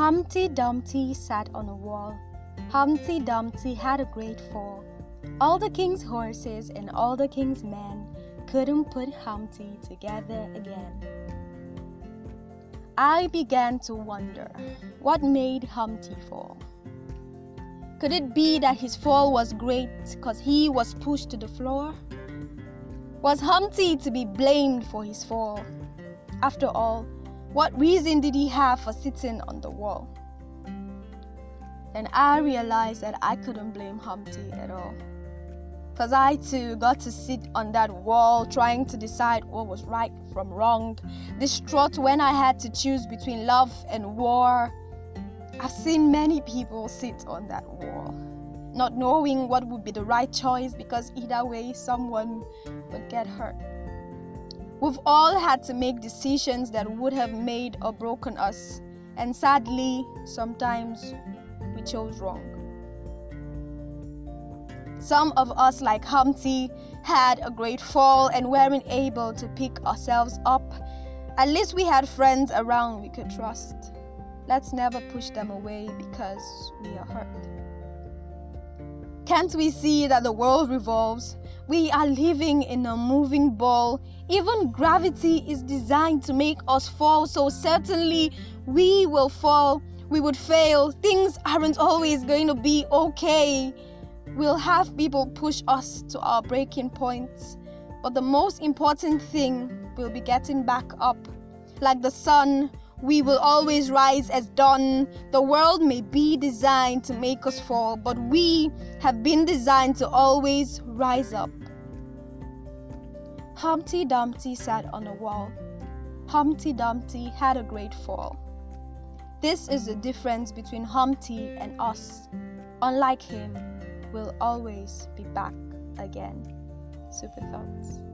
Humpty Dumpty sat on a wall. Humpty Dumpty had a great fall. All the king's horses and all the king's men couldn't put Humpty together again. I began to wonder what made Humpty fall. Could it be that his fall was great because he was pushed to the floor? Was Humpty to be blamed for his fall? After all, what reason did he have for sitting on the wall? And I realized that I couldn't blame Humpty at all. Because I too got to sit on that wall trying to decide what was right from wrong, distraught when I had to choose between love and war. I've seen many people sit on that wall, not knowing what would be the right choice because either way someone would get hurt. We've all had to make decisions that would have made or broken us, and sadly, sometimes we chose wrong. Some of us, like Humpty, had a great fall and weren't able to pick ourselves up. At least we had friends around we could trust. Let's never push them away because we are hurt. Can't we see that the world revolves? We are living in a moving ball. Even gravity is designed to make us fall, so certainly we will fall. We would fail. Things aren't always going to be okay. We'll have people push us to our breaking points. But the most important thing will be getting back up. Like the sun, we will always rise as dawn. The world may be designed to make us fall, but we have been designed to always rise up. Humpty Dumpty sat on a wall. Humpty Dumpty had a great fall. This is the difference between Humpty and us. Unlike him, we'll always be back again. Super thoughts.